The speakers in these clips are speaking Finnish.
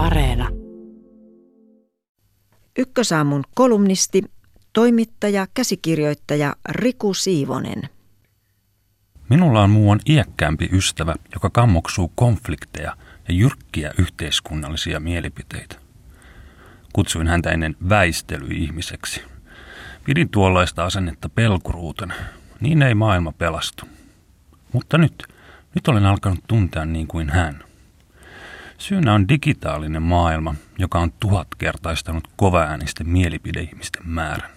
Areena. Ykkösaamun kolumnisti, toimittaja, käsikirjoittaja Riku Siivonen. Minulla on muuan iäkkäämpi ystävä, joka kammoksuu konflikteja ja jyrkkiä yhteiskunnallisia mielipiteitä. Kutsuin häntä ennen väistelyihmiseksi. Pidin tuollaista asennetta pelkuruutena. Niin ei maailma pelastu. Mutta nyt, nyt olen alkanut tuntea niin kuin hän. Syynä on digitaalinen maailma, joka on tuhatkertaistanut kovaäänisten mielipideihmisten määrän.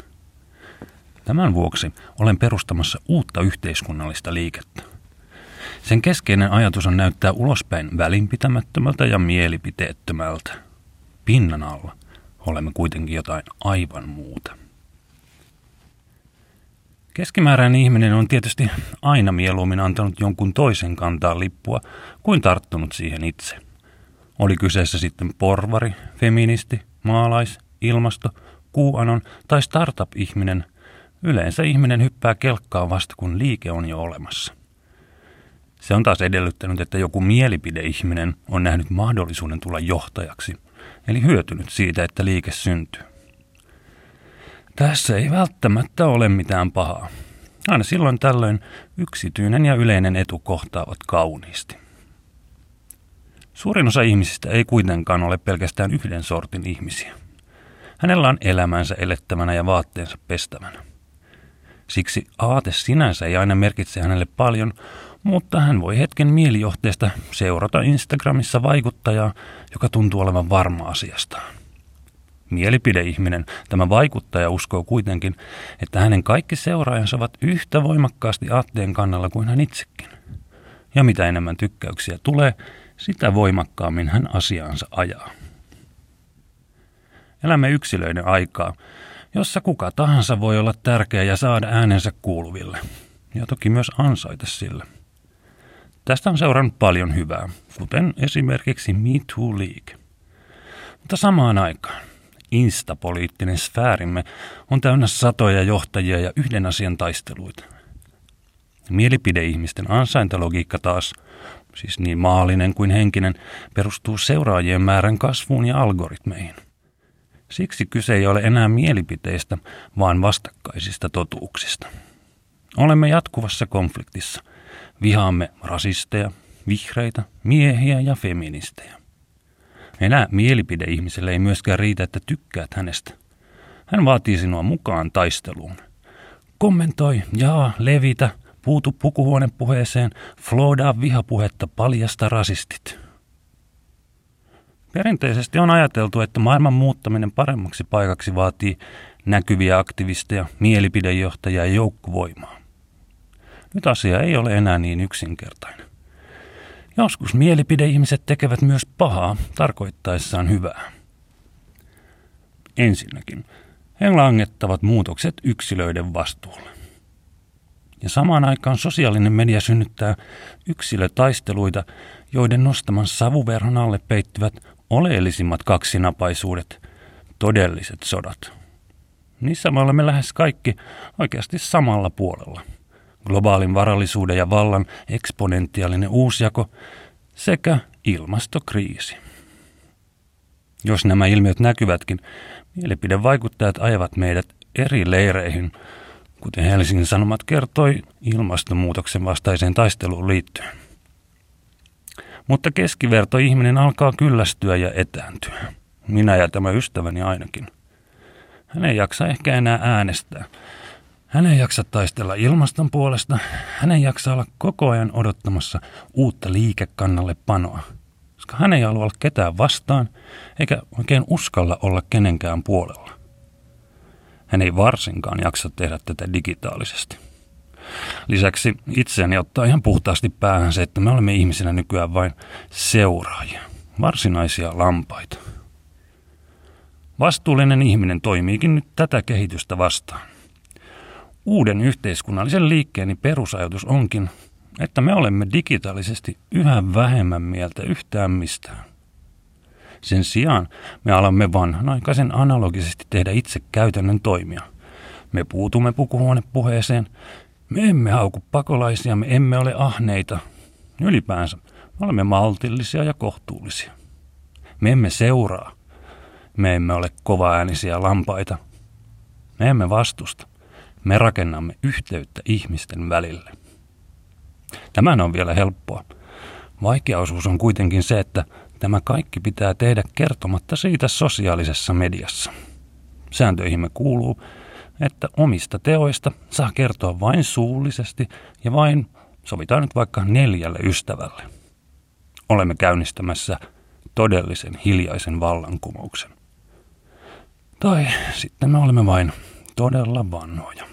Tämän vuoksi olen perustamassa uutta yhteiskunnallista liikettä. Sen keskeinen ajatus on näyttää ulospäin välinpitämättömältä ja mielipiteettömältä. Pinnan alla olemme kuitenkin jotain aivan muuta. Keskimääräinen ihminen on tietysti aina mieluummin antanut jonkun toisen kantaa lippua kuin tarttunut siihen itse. Oli kyseessä sitten porvari, feministi, maalais, ilmasto, kuuanon tai startup-ihminen, yleensä ihminen hyppää kelkkaa vasta kun liike on jo olemassa. Se on taas edellyttänyt, että joku mielipideihminen on nähnyt mahdollisuuden tulla johtajaksi, eli hyötynyt siitä, että liike syntyy. Tässä ei välttämättä ole mitään pahaa. Aina silloin tällöin yksityinen ja yleinen etu kohtaavat kauniisti. Suurin osa ihmisistä ei kuitenkaan ole pelkästään yhden sortin ihmisiä. Hänellä on elämänsä elettävänä ja vaatteensa pestävänä. Siksi aate sinänsä ei aina merkitse hänelle paljon, mutta hän voi hetken mielijohteesta seurata Instagramissa vaikuttajaa, joka tuntuu olevan varma asiastaan. Mielipideihminen, tämä vaikuttaja uskoo kuitenkin, että hänen kaikki seuraajansa ovat yhtä voimakkaasti aatteen kannalla kuin hän itsekin. Ja mitä enemmän tykkäyksiä tulee, sitä voimakkaammin hän asiaansa ajaa. Elämme yksilöiden aikaa, jossa kuka tahansa voi olla tärkeä ja saada äänensä kuuluville, ja toki myös ansaita sille. Tästä on seurannut paljon hyvää, kuten esimerkiksi Me Too League. Mutta samaan aikaan instapoliittinen sfäärimme on täynnä satoja johtajia ja yhden asian taisteluita. Mielipideihmisten ansaintalogiikka taas, siis niin maallinen kuin henkinen, perustuu seuraajien määrän kasvuun ja algoritmeihin. Siksi kyse ei ole enää mielipiteistä, vaan vastakkaisista totuuksista. Olemme jatkuvassa konfliktissa. Vihaamme rasisteja, vihreitä, miehiä ja feministejä. Enää mielipide ihmiselle ei myöskään riitä, että tykkäät hänestä. Hän vaatii sinua mukaan taisteluun. Kommentoi, jaa, levitä, puutu pukuhuonepuheeseen, floodaa vihapuhetta, paljasta rasistit. Perinteisesti on ajateltu, että maailman muuttaminen paremmaksi paikaksi vaatii näkyviä aktivisteja, mielipidejohtajia ja joukkovoimaa. Nyt asia ei ole enää niin yksinkertainen. Joskus mielipideihmiset tekevät myös pahaa tarkoittaessaan hyvää. Ensinnäkin, he langettavat muutokset yksilöiden vastuulle. Ja samaan aikaan sosiaalinen media synnyttää yksilötaisteluita, joiden nostaman savuverhon alle peittyvät oleellisimmat kaksinapaisuudet, todelliset sodat. Niissä me olemme lähes kaikki oikeasti samalla puolella – globaalin varallisuuden ja vallan eksponentiaalinen uusjako sekä ilmastokriisi. Jos nämä ilmiöt näkyvätkin, mielipidevaikuttajat ajavat meidät eri leireihin, kuten Helsingin Sanomat kertoi ilmastonmuutoksen vastaiseen taisteluun liittyen. Mutta keskiverto ihminen alkaa kyllästyä ja etääntyä. Minä ja tämä ystäväni ainakin. Hän ei jaksa ehkä enää äänestää, hän ei jaksa taistella ilmaston puolesta, hän ei jaksa olla koko ajan odottamassa uutta liikekannalle panoa, koska hän ei halua olla ketään vastaan, eikä oikein uskalla olla kenenkään puolella. Hän ei varsinkaan jaksa tehdä tätä digitaalisesti. Lisäksi itseäni ottaa ihan puhtaasti päähän se, että me olemme ihmisinä nykyään vain seuraajia, varsinaisia lampaita. Vastuullinen ihminen toimiikin nyt tätä kehitystä vastaan. Uuden yhteiskunnallisen liikkeeni perusajatus onkin, että me olemme digitaalisesti yhä vähemmän mieltä yhtään mistään. Sen sijaan me alamme vanhanaikaisen analogisesti tehdä itse käytännön toimia. Me puutumme pukuhuonepuheeseen, me emme hauku pakolaisia, me emme ole ahneita. Ylipäänsä me olemme maltillisia ja kohtuullisia. Me emme seuraa. Me emme ole kovaäänisiä lampaita. Me emme vastusta. Me rakennamme yhteyttä ihmisten välille. Tämän on vielä helppoa. Vaikeaosuus on kuitenkin se, että tämä kaikki pitää tehdä kertomatta siitä sosiaalisessa mediassa. Sääntöihimme kuuluu, että omista teoista saa kertoa vain suullisesti ja vain, sovitaan nyt vaikka neljälle ystävälle. Olemme käynnistämässä todellisen hiljaisen vallankumouksen. Tai sitten me olemme vain todella vanhoja.